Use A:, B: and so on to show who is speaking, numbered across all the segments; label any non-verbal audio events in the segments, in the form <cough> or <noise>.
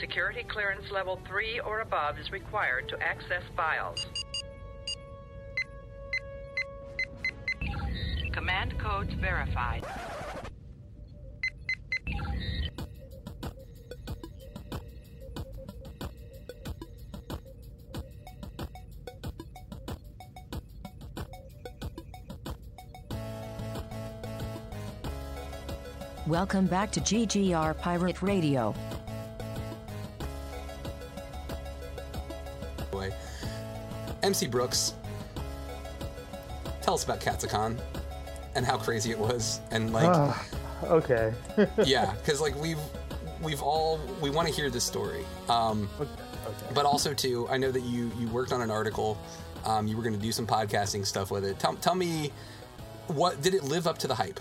A: Security clearance level 3 or above is required to access files. Command codes verified.
B: Welcome back to GGR Pirate Radio.
C: MC Brooks, tell us about Katsucon and how crazy it was, and like,
D: Ah, okay. <laughs>
C: yeah, because like we've we've all we want to hear this story, um,
D: okay.
C: but also too, I know that you you worked on an article, um, you were going to do some podcasting stuff with it. Tell tell me, what did it live up to the hype?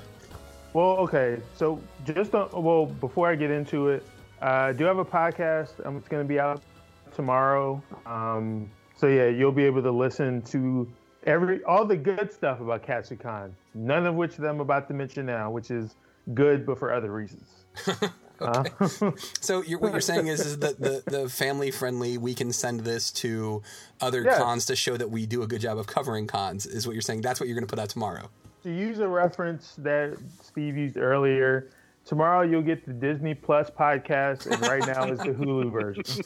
D: Well, okay. So just on, well, before I get into it, uh, I do have a podcast. Um, it's going to be out tomorrow. Um, so yeah, you'll be able to listen to every all the good stuff about Katsucon. None of which I'm about to mention now, which is good, but for other reasons. <laughs> Uh,
C: So you're, what you're saying is, is that the, the <laughs> family friendly, we can send this to other
D: Yes.
C: cons to show that we do a good job of covering cons. Is what you're saying? That's what you're going to put out tomorrow.
D: to use a reference that Steve used earlier, tomorrow you'll get the Disney Plus podcast, and right now is the Hulu <laughs> version.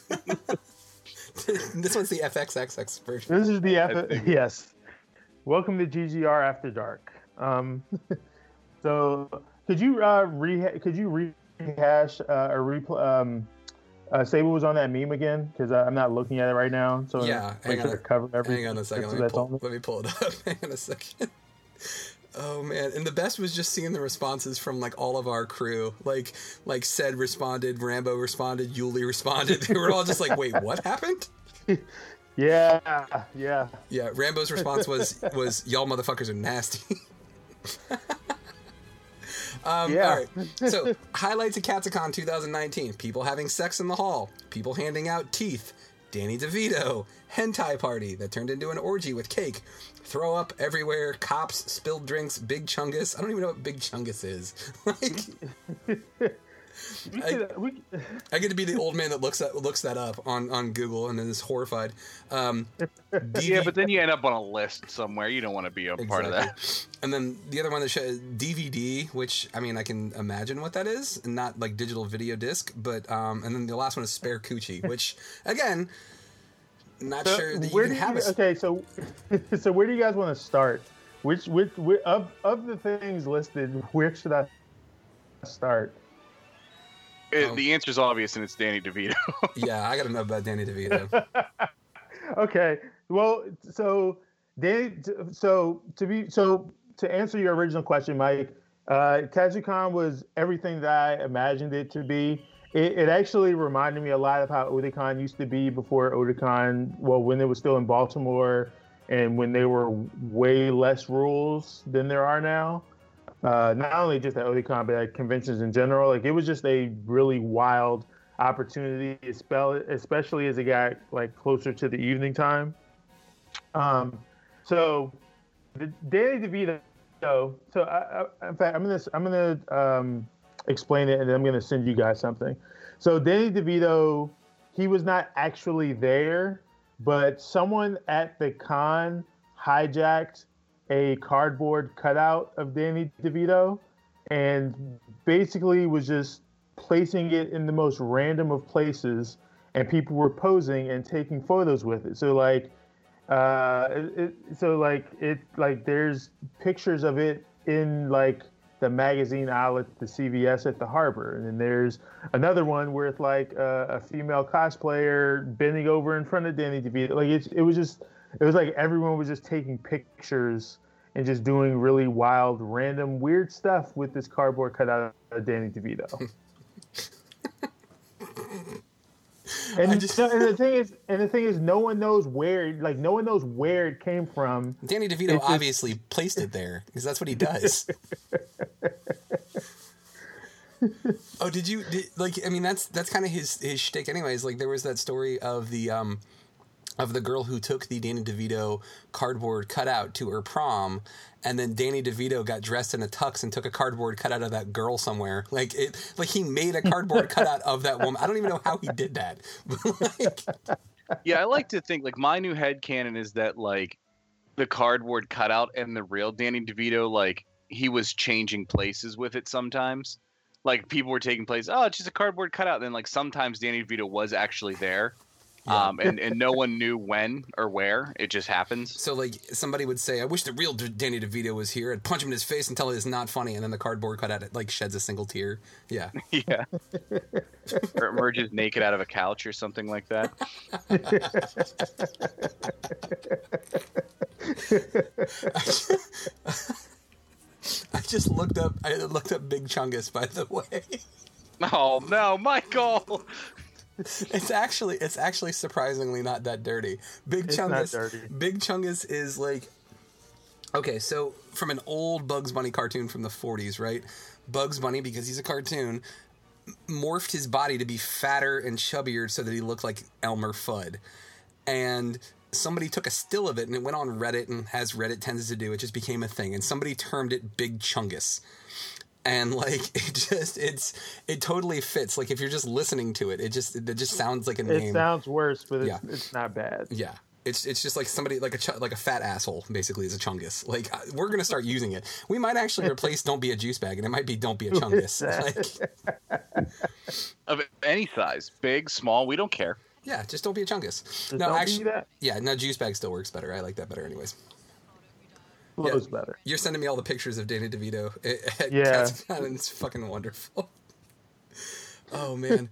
D: <laughs>
C: this one's the FXXX version.
D: This is the
E: I
D: F-
E: think-
D: yes. Welcome to GGR After Dark. Um, <laughs> so could you uh, reha- could you rehash uh, or repl- um, uh, say what was on that meme again? Because I'm not looking at it right now. So
C: Yeah, hang
D: sure
C: on.
D: to cover everything.
C: Hang on a second. Let me, pull, let me pull it up. <laughs> Hang on a second. Oh man, and the best was just seeing the responses from like all of our crew. Like, like said responded, Rambo responded, Yuli responded. <laughs> They were all just like, "Wait, what happened?" <laughs>
D: Yeah, yeah.
C: Yeah, Rambo's response was was y'all motherfuckers are nasty. <laughs> um,
D: Yeah.
C: All right. So highlights of Katsucon 2019: people having sex in the hall, people handing out teeth, Danny DeVito, hentai party that turned into an orgy with cake, throw up everywhere, cops, spilled drinks, Big Chungus. I don't even know what Big Chungus is. <laughs> like, <laughs> I- I get to be the old man that looks that looks that up on on Google and is horrified. Um, <laughs> DV
E: Yeah, but then you end up on a list somewhere. You don't want to be a part of that.
C: And then the other one that shows DVD, which I mean I can imagine what that is, and not like digital video disc, but um, and then the last one is spare coochie, which again, not
D: so
C: sure that you can have
D: you,
C: a.
D: okay, so <laughs> so where do you guys want to start? Which which, which of of the things listed, where should I start?
E: It-
C: Um,
E: the answer's obvious, and it's Danny DeVito. <laughs>
C: Yeah, I got to know about Danny DeVito. <laughs>
D: okay. Well, so Danny, so to be so to answer your original question, Mike, uh, Katsucon was everything that I imagined it to be. It, it actually reminded me a lot of how Otakon used to be before Otakon. Well, when it was still in Baltimore, and when there were way less rules than there are now. Uh, not only just at Otakon, but at conventions in general. Like it was just a really wild opportunity, especially as it got like closer to the evening time. Um, so the Danny DeVito. So, so I, I, in fact, I'm gonna I'm gonna um, explain it, and then I'm gonna send you guys something. So Danny DeVito, he was not actually there, but someone at the con hijacked a cardboard cutout of Danny DeVito, and basically was just placing it in the most random of places, and people were posing and taking photos with it. So like uh it, it, so like it like there's pictures of it in like the magazine outlet the cvs at the harbor and then there's another one where it's like uh, a female cosplayer bending over in front of danny devito like it's, it was just it was like everyone was just taking pictures and just doing really wild random weird stuff with this cardboard cutout of danny devito <laughs> And,
C: just-
D: no, and the thing is, and the thing is, no one knows where, like, no one knows where it came from.
C: Danny DeVito
D: It's just-
C: obviously placed it there because that's what he does. <laughs> oh, did you did, like? I mean, that's that's kind of his his shtick, anyways. Like there was that story of the um of the girl who took the Danny DeVito cardboard cutout to her prom, and then Danny DeVito got dressed in a tux and took a cardboard cutout of that girl somewhere. Like it, like he made a cardboard cutout of that woman. I don't even know how he did that. <laughs> Like,
E: yeah, I like to think like my new head canon is that like the cardboard cutout and the real Danny DeVito like he was changing places with it sometimes. Like people were taking place. Oh, it's just a cardboard cutout. Then like sometimes Danny DeVito was actually there.
C: Yeah.
E: Um, and, and no one knew when or where. It just happens.
C: so like somebody would say, "I wish the real Danny DeVito was here." I'd punch him in his face and tell him it's not funny, and then the cardboard cutout it like sheds a single tear. Yeah. <laughs>
E: Yeah. or emerges naked out of a couch or something like that. <laughs>
C: I just looked up. I looked up Big Chungus, by the way.
E: Oh no, Michael!
C: It's actually it's actually surprisingly not that dirty. Big
D: It's
C: Chungus
D: dirty.
C: Big Chungus is like Okay, so from an old Bugs Bunny cartoon from the 40s, right? Bugs Bunny because he's a cartoon morphed his body to be fatter and chubbier so that he looked like Elmer Fudd. And somebody took a still of it and it went on Reddit and as Reddit tends to do, it just became a thing and somebody termed it Big Chungus and like <laughs> it just it's it totally fits. Like if you're just listening to it it just it just sounds like a name.
D: It sounds worse, but it's,
C: Yeah.
D: it's not bad.
C: yeah. It's it's just like somebody like a ch- like a fat asshole basically is a chungus. Like uh, we're gonna start using it. We might actually replace don't be a juice bag and it might be don't be a chungus. <laughs> Like <laughs>
E: Of any size, big, small, we don't care.
C: yeah just don't be a chungus.
D: Just
C: no actually
D: that.
C: yeah no juice bag still works better. I like that better anyways Yeah.
D: better.
C: you're sending me all the pictures of danny devito <laughs> at
D: Yeah.
C: And it's fucking wonderful <laughs> Oh man!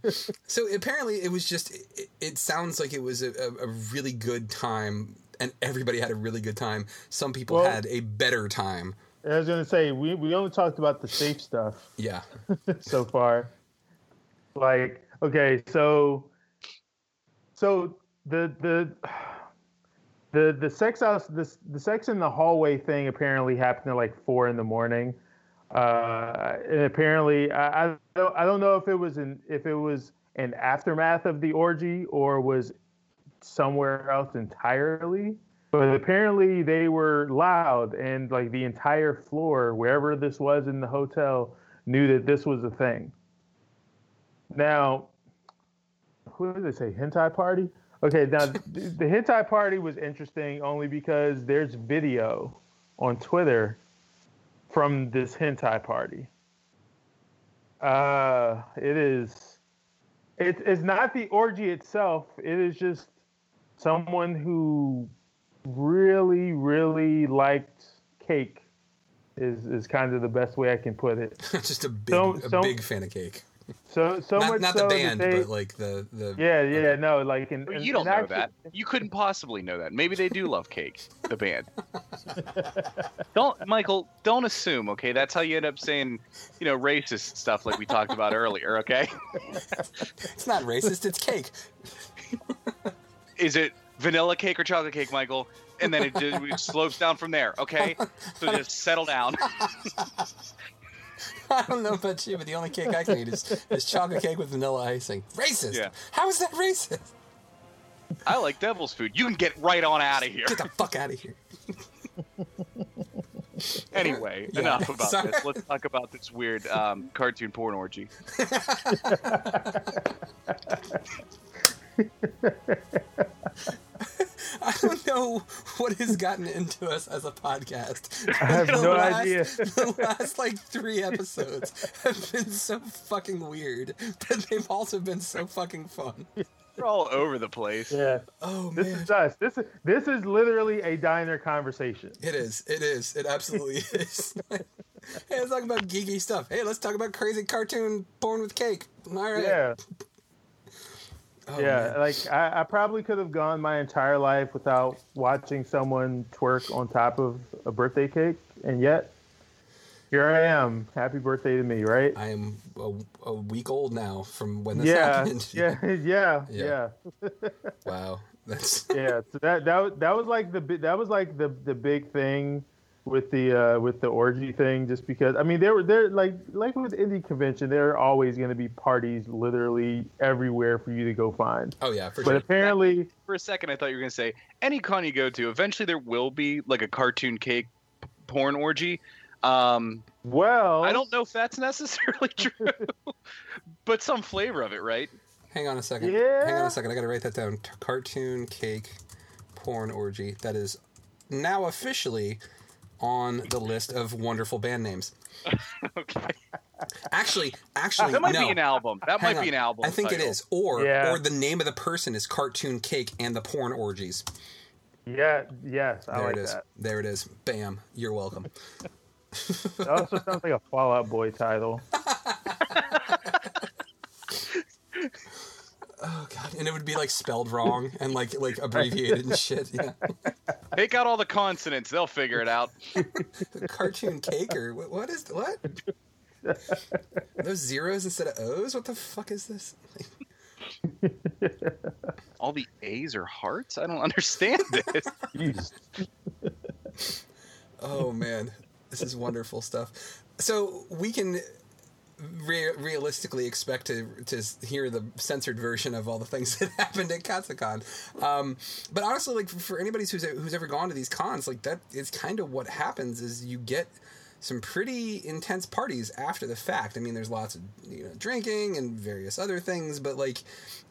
C: so apparently it was just. It, it sounds like it was a, a, a really good time, and everybody had a really good time. Some people
D: Well-
C: had a better time.
D: I was gonna say we we only talked about the safe stuff
C: Yeah, <laughs>
D: so far. Like, okay, so so the the the the sex house the the sex in the hallway thing apparently happened at like four in the morning. Uh, and apparently, I, I don't I don't know if it was an if it was an aftermath of the orgy or was somewhere else entirely. But apparently they were loud and like the entire floor, wherever this was in the hotel, knew that this was a thing. Now, who did they say? Hentai party? Okay, now the, the hentai party was interesting only because there's video on Twitter from this hentai party. Uh, it is. It, it's not the orgy itself. It is just someone who really, really liked cake. Is is kind of the best way I can put it. <laughs>
C: just a big,
D: So-
C: a
D: so-
C: big fan of cake.
D: So so
C: not
D: much
C: not
D: so
C: the band,
D: they-
C: but like the the.
D: yeah, yeah, no, like in, in-
E: you don't
D: in
E: know
D: actual-
E: that. You couldn't possibly know that. Maybe they do love cake, the band. <laughs> don't, Michael. Don't assume. Okay, that's how you end up saying, you know, racist stuff like we talked about earlier. Okay, <laughs>
C: It's not racist. It's cake.
E: is it vanilla cake or chocolate cake, Michael? And then it, just, it slopes down from there. Okay, so just settle down. <laughs> <laughs>
C: I don't know about you, but the only cake I can eat is, is chocolate cake with vanilla icing. Racist.
E: Yeah.
C: How is that racist?
E: I like devil's food. You can get right on out of here.
C: Get the fuck out of here. <laughs>
E: Anyway,
C: Yeah.
E: enough about
C: Sorry.
E: this. Let's talk about this weird um, cartoon porn orgy. <laughs> <laughs>
C: I don't know what has gotten into us as a podcast. <laughs>
D: I have
C: The
D: no
C: last-
D: idea. <laughs>
C: The last like three episodes have been so fucking weird, but they've also been so fucking fun.
E: We're all over the place.
D: Yeah,
C: Oh
D: this
C: man, This
D: is us. This is this is literally a diner conversation.
C: it is. It is. It absolutely is. hey, let's talk about geeky stuff. Hey, let's talk about crazy cartoon porn with cake. All right.
D: Yeah,
C: Oh,
D: yeah.
C: man.
D: Like I, I probably could have gone my entire life without watching someone twerk on top of a birthday cake, and yet here I am. Happy birthday to me, right?
C: I am a, a week old now from when this
D: Yeah,
C: happened. <laughs>
D: yeah, yeah, <laughs>
C: Yeah.
D: yeah.
C: Wow. <laughs> That's
D: yeah so that that was- that was like the that was like the the big thing with the uh, with the orgy thing, just because I mean they were there like like with indie convention, there are always going to be parties literally everywhere for you to go find.
C: Oh yeah, for
D: But
C: sure.
D: apparently,
E: For a second, I thought you were gonna say any con you go to, eventually there will be like a cartoon cake p- porn orgy. Um,
D: well,
E: I don't know if that's <laughs> necessarily true, but some flavor of it, right?
C: Hang on a second.
D: Yeah.
C: Hang on a second. I gotta write that down. T- cartoon cake porn orgy. That is now officially on the list of wonderful band names. <laughs>
E: Okay,
C: Actually, actually,
E: that might
C: no.
E: be an album. That
C: Hang
E: might be an album.
C: I think it
E: title.
C: is. Or
D: Yeah.
C: or the name of the person is Cartoon Cake and the Porn Orgies.
D: yeah, yes, I
C: There
D: like
C: it is.
D: that.
C: There it is. Bam. You're welcome. <laughs>
D: that also sounds like a Fall Out Boy title. <laughs>
C: Oh god. And it would be like spelled wrong and like like abbreviated and shit. Yeah. <laughs>
E: Take out all the consonants; they'll figure it out. <laughs>
C: Cartoon caker. what, what is what? <laughs> Those zeros instead of O's? What the fuck is this?
E: All the A's are hearts. I don't understand this.
C: Oh man, this is wonderful stuff. So we can re- realistically expect to to hear the censored version of all the things <laughs> that happened at Katsucon. Um, but honestly, like for anybody who's who's ever gone to these cons, like that is kind of what happens. Is you get some pretty intense parties after the fact. I mean, there's lots of you know drinking and various other things, but like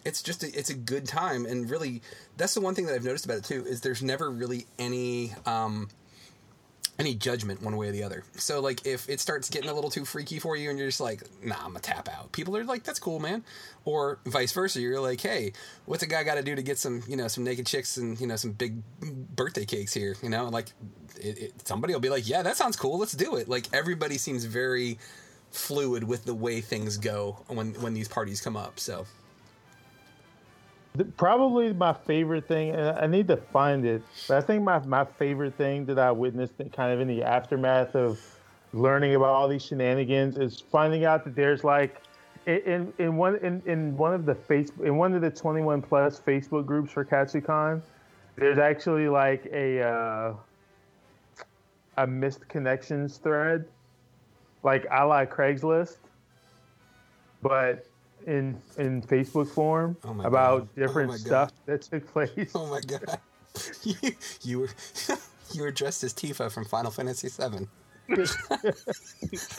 C: it's just a, it's a good time. And really, that's the one thing that I've noticed about it too is there's never really any. Um, any judgment one way or the other. So like if it starts getting a little too freaky for you and you're just like, nah, I'm gonna tap out. People are like, that's cool, man. Or vice versa. You're like, hey, what's a guy got to do to get some, you know, some naked chicks and you know some big birthday cakes here? You know, like it, it, somebody will be like, yeah, that sounds cool. Let's do it. Like everybody seems very fluid with the way things go when when these parties come up. So
D: The- Probably my favorite thing, and I need to find it, but I think my, my favorite thing that I witnessed in kind of in the aftermath of learning about all these shenanigans is finding out that there's like in in, one in, in one of the face in one of the 21 plus Facebook groups for Katsucon, there's actually like a uh, a missed connections thread, like a la Craigslist, but in in Facebook form
C: Oh
D: about
C: God. Oh
D: different
C: my God.
D: stuff that took place.
C: oh my god, <laughs> you, you were <laughs> you were dressed as Tifa from Final Fantasy VII. <laughs>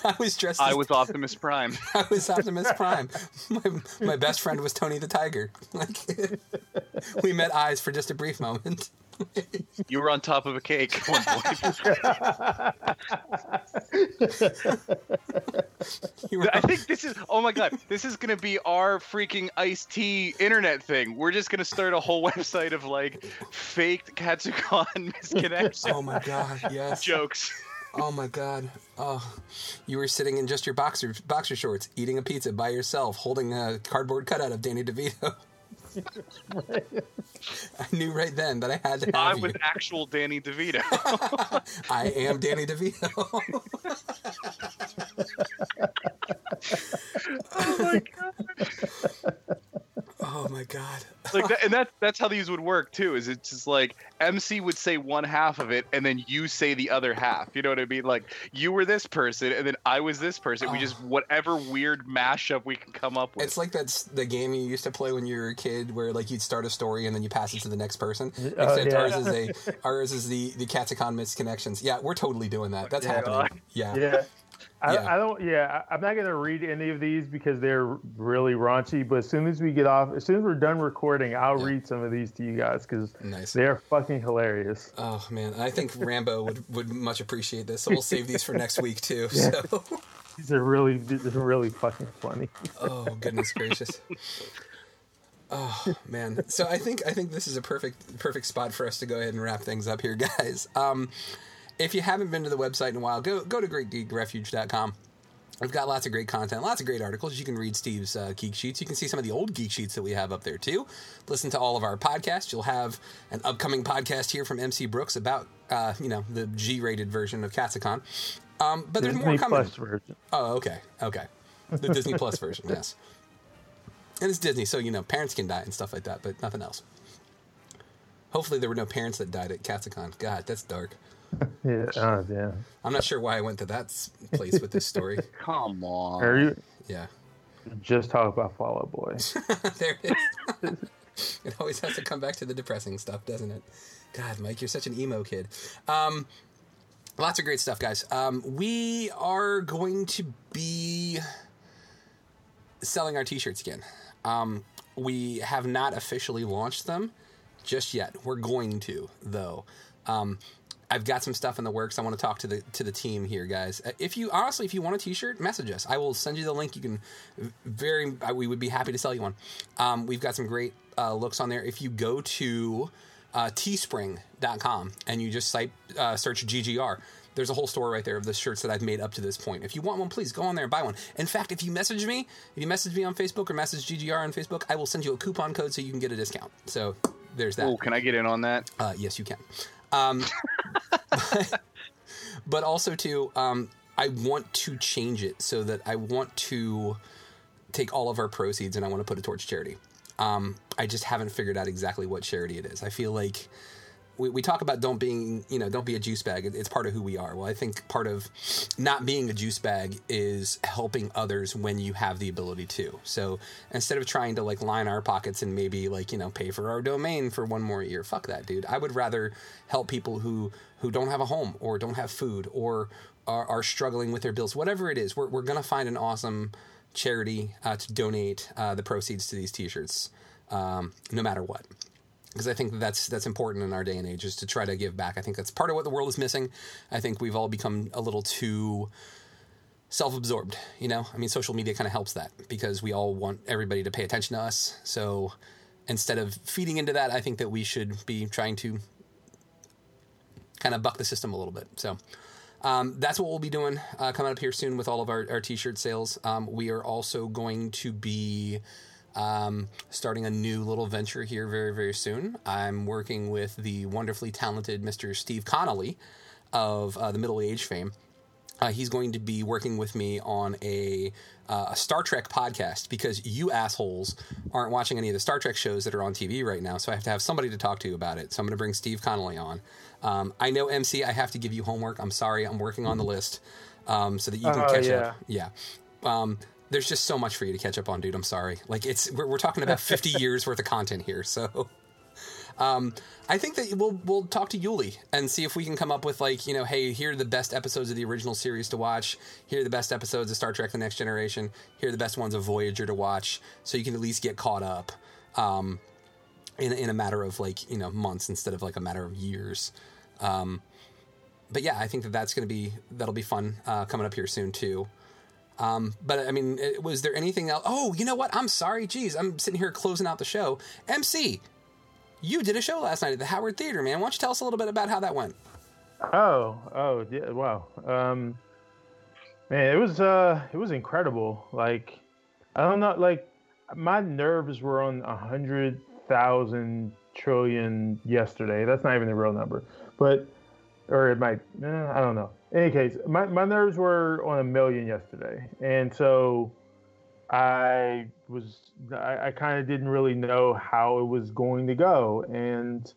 C: I was dressed. As
E: I was Optimus Prime.
C: I was Optimus Prime. My, my best friend was Tony the Tiger. Like, we met eyes for just a brief moment.
E: You were on top of a cake at one point.
C: You were,
E: I think this is. Oh my god, this is gonna be our freaking iced tea internet thing. We're just gonna start a whole <laughs> website of like faked Katsucon <laughs> misconnection
C: oh my god, yes.
E: jokes.
C: Oh my god. Oh, you were sitting in just your boxer boxer shorts, eating a pizza by yourself, holding a cardboard cutout of Danny DeVito. <laughs> I knew right then that I had to
E: I
C: have you.
E: was actual Danny DeVito. <laughs>
C: I am Danny DeVito. <laughs>
E: oh my god.
C: Oh my god.
E: Like that, <laughs> and that's that's how these would work too. Is it's just like MC would say one half of it, and then you say the other half. You know what I mean? Like you were this person, and then I was this person. We just whatever weird mashup we can come up with.
C: It's like that's the game you used to play when you were a kid, where like you'd start a story and then you pass it to the next person.
D: Uh, oh,
C: Except
D: yeah.
C: ours is a <laughs> ours is the the Katsucon misconnections. Yeah, we're totally doing that. Oh, that's
D: Yeah.
C: happening. <laughs> Yeah.
D: Yeah. I,
C: Yeah.
D: I don't. Yeah, I'm not gonna read any of these because they're really raunchy. But as soon as we get off, as soon as we're done recording, I'll
C: Yeah.
D: read some of these to you guys because
C: Nice.
D: they're fucking hilarious.
C: Oh man, I think <laughs> Rambo would would much appreciate this. So we'll save these for next week too. <laughs> So,
D: These are really, these are really fucking funny.
C: oh goodness gracious. <laughs> Oh man. So I think I think this is a perfect perfect spot for us to go ahead and wrap things up here, guys. Um, if you haven't been to the website in a while, go go to greatgeekrefuge.com. We've got lots of great content, lots of great articles. You can read Steve's uh, geek sheets. You can see some of the old geek sheets that we have up there too. Listen to all of our podcasts. You'll have an upcoming podcast here from MC Brooks about uh, you know the G-rated version of Katsucon. Um, but there's more coming.
D: Plus version.
C: Oh, okay, okay. The Disney Plus version, yes. And it's Disney, so you know parents can die and stuff like that, but nothing else. Hopefully, there were no parents that died at Katsucon. God, that's dark. <laughs>
D: Yeah. Oh, damn.
C: I'm not sure why I went to that place with this story. <laughs>
E: Come on.
D: Are you
C: Yeah,
D: just talk about Fall Out Boy? <laughs>
C: there it is. it always has to come back to the depressing stuff, doesn't it? God, Mike, you're such an emo kid. Um, lots of great stuff, guys. Um, we are going to be selling our t-shirts again. Um, we have not officially launched them just yet. We're going to, though. Um, I've got some stuff in the works. I want to talk to the to the team here, guys. Uh, If you honestly, if you want a T-shirt, message us. I will send you the link. You can very. uh, We would be happy to sell you one. Um, we've got some great uh, looks on there. If you go to uh, teespring.com and you just site, uh, search GGR, there's a whole store right there of the shirts that I've made up to this point. If you want one, please go on there and buy one. In fact, if you message me, if you message me on Facebook or message GGR on Facebook, I will send you a coupon code so you can get a discount. So there's that.
E: Oh, can I get in on that?
C: Uh, yes, you can. Um, <laughs> <laughs> but also too, um, I want to change it so that I want to take all of our proceeds and I want to put it towards charity. Um, I just haven't figured out exactly what charity it is. I feel like we, we talk about don't being, you know, don't be a juice bag. It's part of who we are. Well, I think part of not being a juice bag is helping others when you have the ability to. So instead of trying to like line our pockets and maybe like, you know, pay for our domain for one more year, fuck that, dude. I would rather help people who, who don't have a home or don't have food or are, are struggling with their bills, whatever it is. We're, we're to find an awesome charity uh, to donate uh, the proceeds to these t-shirts um, no matter what because I think that's that's important in our day and age is to try to give back. I think that's part of what the world is missing. I think we've all become a little too self-absorbed. You know, I mean, social media kind of helps that because we all want everybody to pay attention to us. So instead of feeding into that, I think that we should be trying to kind of buck the system a little bit. So. Um, that's what we'll be doing uh, coming up here soon with all of our, our t-shirt sales. Um, we are also going to be um, starting a new little venture here very, very soon. I'm working with the wonderfully talented Mr. Steve Connolly of uh, the Middle Age fame. Uh, he's going to be working with me on a, uh, a Star Trek podcast because you assholes aren't watching any of the Star Trek shows that are on TV right now. So I have to have somebody to talk to about it. So I'm going to bring Steve Connolly on. Um, I know MC, I have to give you homework. I'm sorry, I'm working on the list um, so that you can
D: Oh,
C: catch
D: yeah.
C: up. Yeah. Um, there's just so much for you to catch up on, dude. I'm sorry. Like it's we're, we're talking about 50 <laughs> years worth of content here. So um, I think that we'll we'll talk to Yuli and see if we can come up with like you know, hey, here are the best episodes of the original series to watch. Here are the best episodes of Star Trek: The Next Generation. Here are the best ones of Voyager to watch, so you can at least get caught up. Um, in, in a matter of like you know months instead of like a matter of years. Um, but yeah, I think that that's going to be that'll be fun uh, coming up here soon too. Um, but I mean, was there anything else? Oh, you know what? I'm sorry. Geez, I'm sitting here closing out the show. MC, you did a show last night at the Howard Theater, man. Why don't you tell us a little bit about how that went?
D: Oh, oh, yeah, wow. Um, man, it was uh, it was incredible. Like, I don't know, like my nerves were on a hundred thousand trillion yesterday. That's not even the real number, but or it might. Eh, I don't know. Any case, my my nerves were on a million yesterday, and so I was I, I kind of didn't really know how it was going to go, and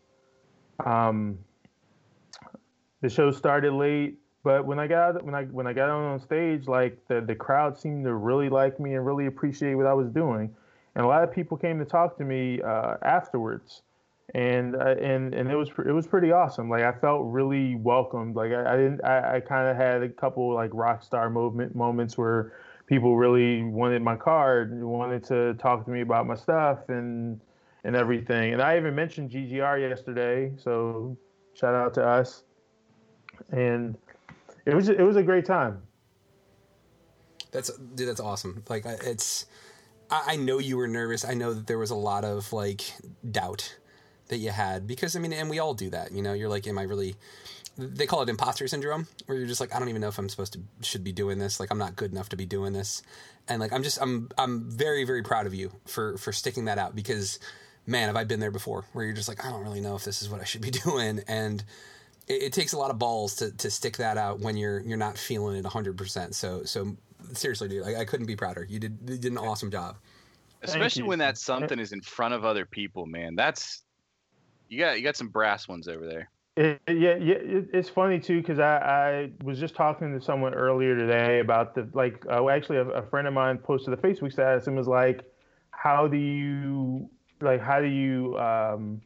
D: um the show started late. But when i got when i when i got on on stage like the the crowd seemed to really like me and really appreciate what i was doing. And a lot of people came to talk to me uh, afterwards and uh, and and it was it was pretty awesome like i felt really welcomed like i, I didn't i, I kind of had a couple like rock star movement moments where people really wanted my card and wanted to talk to me about my stuff and and everything and i even mentioned ggr yesterday so shout out to us and it was it was a great time.
C: That's dude. That's awesome. Like it's. I know you were nervous. I know that there was a lot of like doubt that you had because I mean, and we all do that. You know, you're like, am I really? They call it imposter syndrome, where you're just like, I don't even know if I'm supposed to should be doing this. Like, I'm not good enough to be doing this, and like, I'm just, I'm, I'm very, very proud of you for for sticking that out because, man, have I been there before, where you're just like, I don't really know if this is what I should be <laughs> doing, and it, it takes a lot of balls to, to stick that out when you're you're not feeling it 100%. So so seriously, dude, I, I couldn't be prouder. You did you did an awesome job.
E: Especially
D: you.
E: when that something is in front of other people, man. That's you got you got some brass ones over there.
D: It, yeah, yeah, it, it's funny too because I, I was just talking to someone earlier today about the like. Uh, actually, a, a friend of mine posted a Facebook status and was like, "How do you like? How do you um,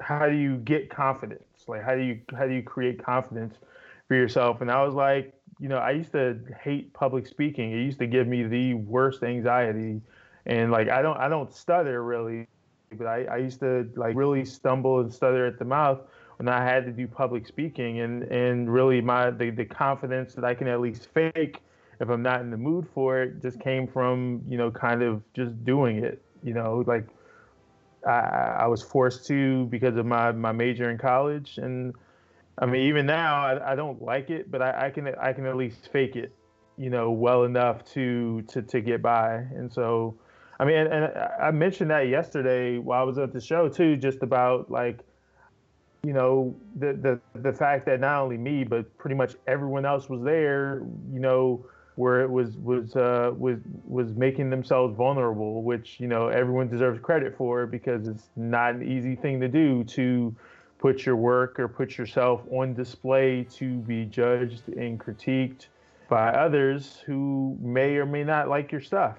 D: how do you get confidence? Like, how do you how do you create confidence for yourself?" And I was like, you know, I used to hate public speaking. It used to give me the worst anxiety, and like I don't I don't stutter really, but I, I used to like really stumble and stutter at the mouth when I had to do public speaking and and really my the, the confidence that I can at least fake if I'm not in the mood for it just came from you know kind of just doing it you know like I, I was forced to because of my my major in college. And I mean even now I, I don't like it but I, I can I can at least fake it you know well enough to to to get by. And so I mean and, and I mentioned that yesterday while I was at the show too just about like you know the the the fact that not only me but pretty much everyone else was there you know where it was was uh, was was making themselves vulnerable which you know everyone deserves credit for because it's not an easy thing to do to put your work or put yourself on display to be judged and critiqued by others who may or may not like your stuff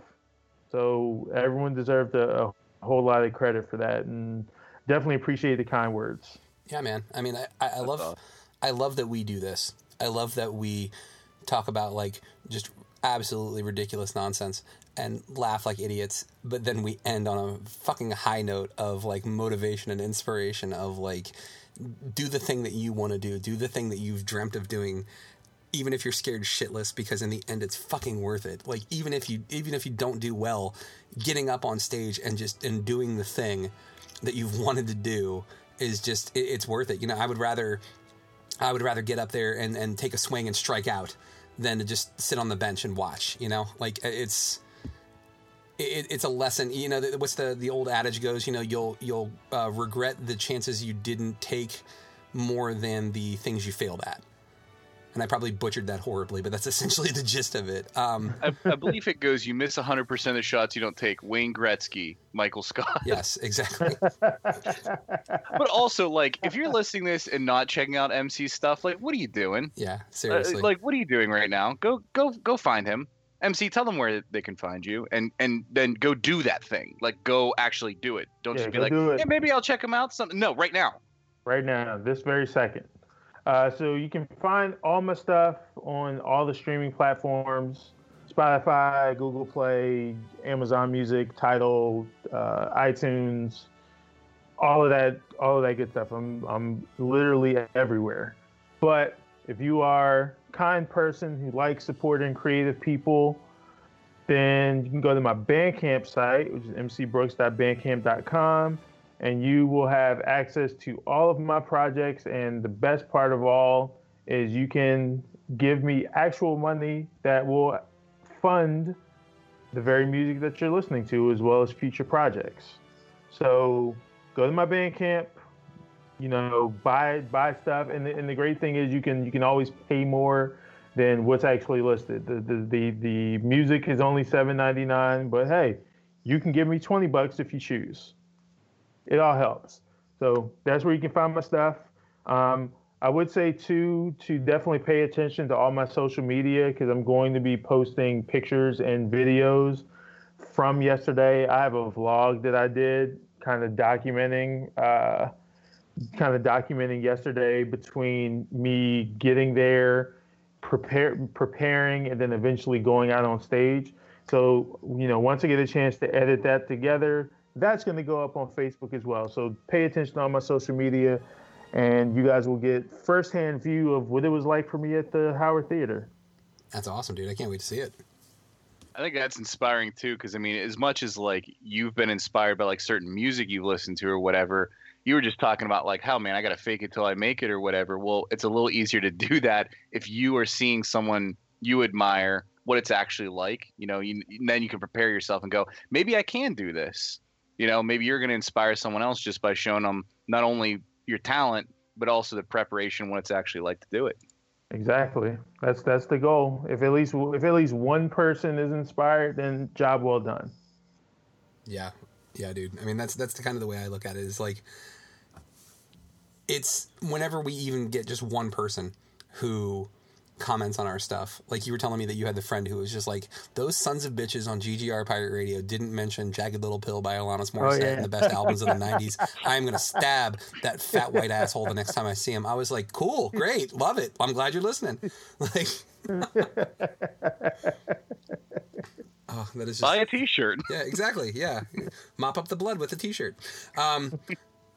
D: so everyone deserved a, a whole lot of credit for that and definitely appreciate the kind words
C: Yeah, man. I mean, I, I, I love, I love that we do this. I love that we talk about like just absolutely ridiculous nonsense and laugh like idiots, but then we end on a fucking high note of like motivation and inspiration of like do the thing that you want to do, do the thing that you've dreamt of doing. Even if you're scared shitless, because in the end it's fucking worth it. Like even if you even if you don't do well, getting up on stage and just and doing the thing that you've <laughs> wanted to do is just it, it's worth it. You know, I would rather I would rather get up there and, and take a swing and strike out than to just sit on the bench and watch. You know, like it's it, it's a lesson. You know, what's the the old adage goes? You know, you'll you'll uh, regret the chances you didn't take more than the things you failed at. And I probably butchered that horribly, but that's <laughs> essentially the gist of it. Um,
E: I, I believe it goes: you miss 100 percent of the shots you don't take. Wayne Gretzky, Michael Scott. <laughs>
C: yes, exactly. <laughs>
E: but also, like, if you're listening to this and not checking out MC stuff, like, what are you doing?
C: Yeah,
E: Uh,
C: seriously.
E: like, what are you doing right now? Go, go, go find him. MC, tell them where they can find you, and and then go do that thing. Like, go actually do it. Don't
D: Yeah,
E: just be like,
D: do it.
E: yeah, maybe I'll check him out. Something. No, right now.
D: right now, this very second. Uh, so you can find all my stuff on all the streaming platforms: Spotify, Google Play, Amazon Music, Tidal, uh, iTunes, all of that, all of that good stuff. I'm I'm literally everywhere. But if you are a kind person who likes supporting creative people, then you can go to my Bandcamp site, which is mcbrooks.bandcamp.com, and you will have access to all of my projects. And the best part of all is you can give me actual money that will fund the very music that you're listening to, as well as future projects. So go to my Bandcamp, you know, buy buy stuff, and the, and the great thing is you can you can always pay more than what's actually listed. The the the, the music is only seven ninety nine, but hey, you can give me twenty bucks if you choose. It all helps. So that's where you can find my stuff. Um, I would say too to definitely pay attention to all my social media because I'm going to be posting pictures and videos from yesterday. I have a vlog that I did, kind of documenting. Uh, kind of documenting yesterday between me getting there, prepare, preparing, and then eventually going out on stage. So, you know, once I get a chance to edit that together, that's going to go up on Facebook as well. So pay attention on my social media, and you guys will get firsthand view of what it was like for me at the Howard Theater.
C: That's awesome, dude. I can't wait to see it.
E: I think that's inspiring too, because I mean, as much as like you've been inspired by like certain music you've listened to or whatever, you were just talking about like how man, I gotta fake it till I make it or whatever. Well, it's a little easier to <laughs> do that if you are seeing someone you admire, what it's actually like. You know, you, then you can prepare yourself and go, maybe I can do this. You know, maybe you're gonna inspire someone else just by showing them not only your talent but also the preparation what it's actually like to do it.
D: Exactly. That's that's the goal. If at least if at least one person is inspired, then job well done.
C: Yeah, yeah, dude. I mean, that's that's the kind of the way I look at it. Is like, it's whenever we even get just one person who comments on our stuff. Like you were telling me that you had the friend who was just like, those sons of bitches on GGR Pirate Radio didn't mention Jagged Little Pill by Alanis Morissette
D: yeah.
C: and the best albums of the 90s. I'm going to stab that fat white asshole the next time I see him. I was like, cool, great, love it. I'm glad you're listening. <laughs> Like, <laughs> oh, that is just.
E: Buy a T-shirt.
C: Yeah, exactly. Yeah, mop up the blood with a t-shirt. Um,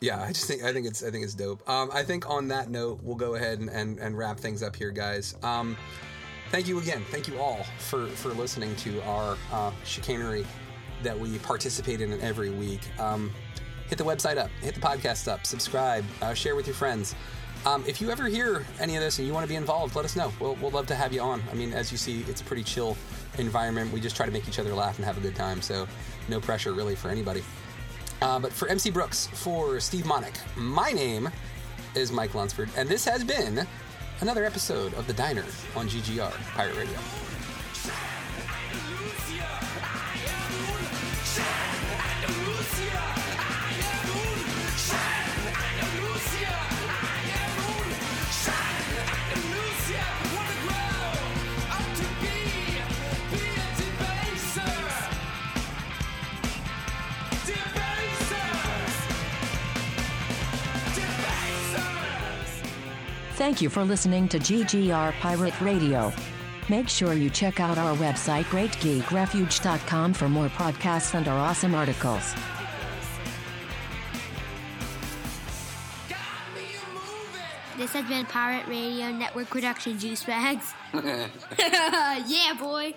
C: yeah, I just think I think it's I think it's dope. Um, I think on that note, we'll go ahead and, and, and wrap things up here, guys. Um, thank you again. Thank you all for for listening to our uh, chicanery that we participate in every week. Um, hit the website up, hit the podcast up, subscribe, uh, share with your friends. Um, if you ever hear any of this and you want to be involved, let us know. We'll, we'll love to have you on. I mean, as you see, it's a pretty chill environment. We just try to make each other laugh and have a good time. So, no pressure really for anybody. Uh, but for MC Brooks, for Steve Monick, my name is Mike Lunsford, and this has been another episode of The Diner on GGR Pirate Radio.
B: Thank you for listening to GGR Pirate Radio. Make sure you check out our website, greatgeekrefuge.com, for more podcasts and our awesome articles.
F: This has been Pirate Radio Network Production Juice Bags. <laughs> <laughs> yeah, boy.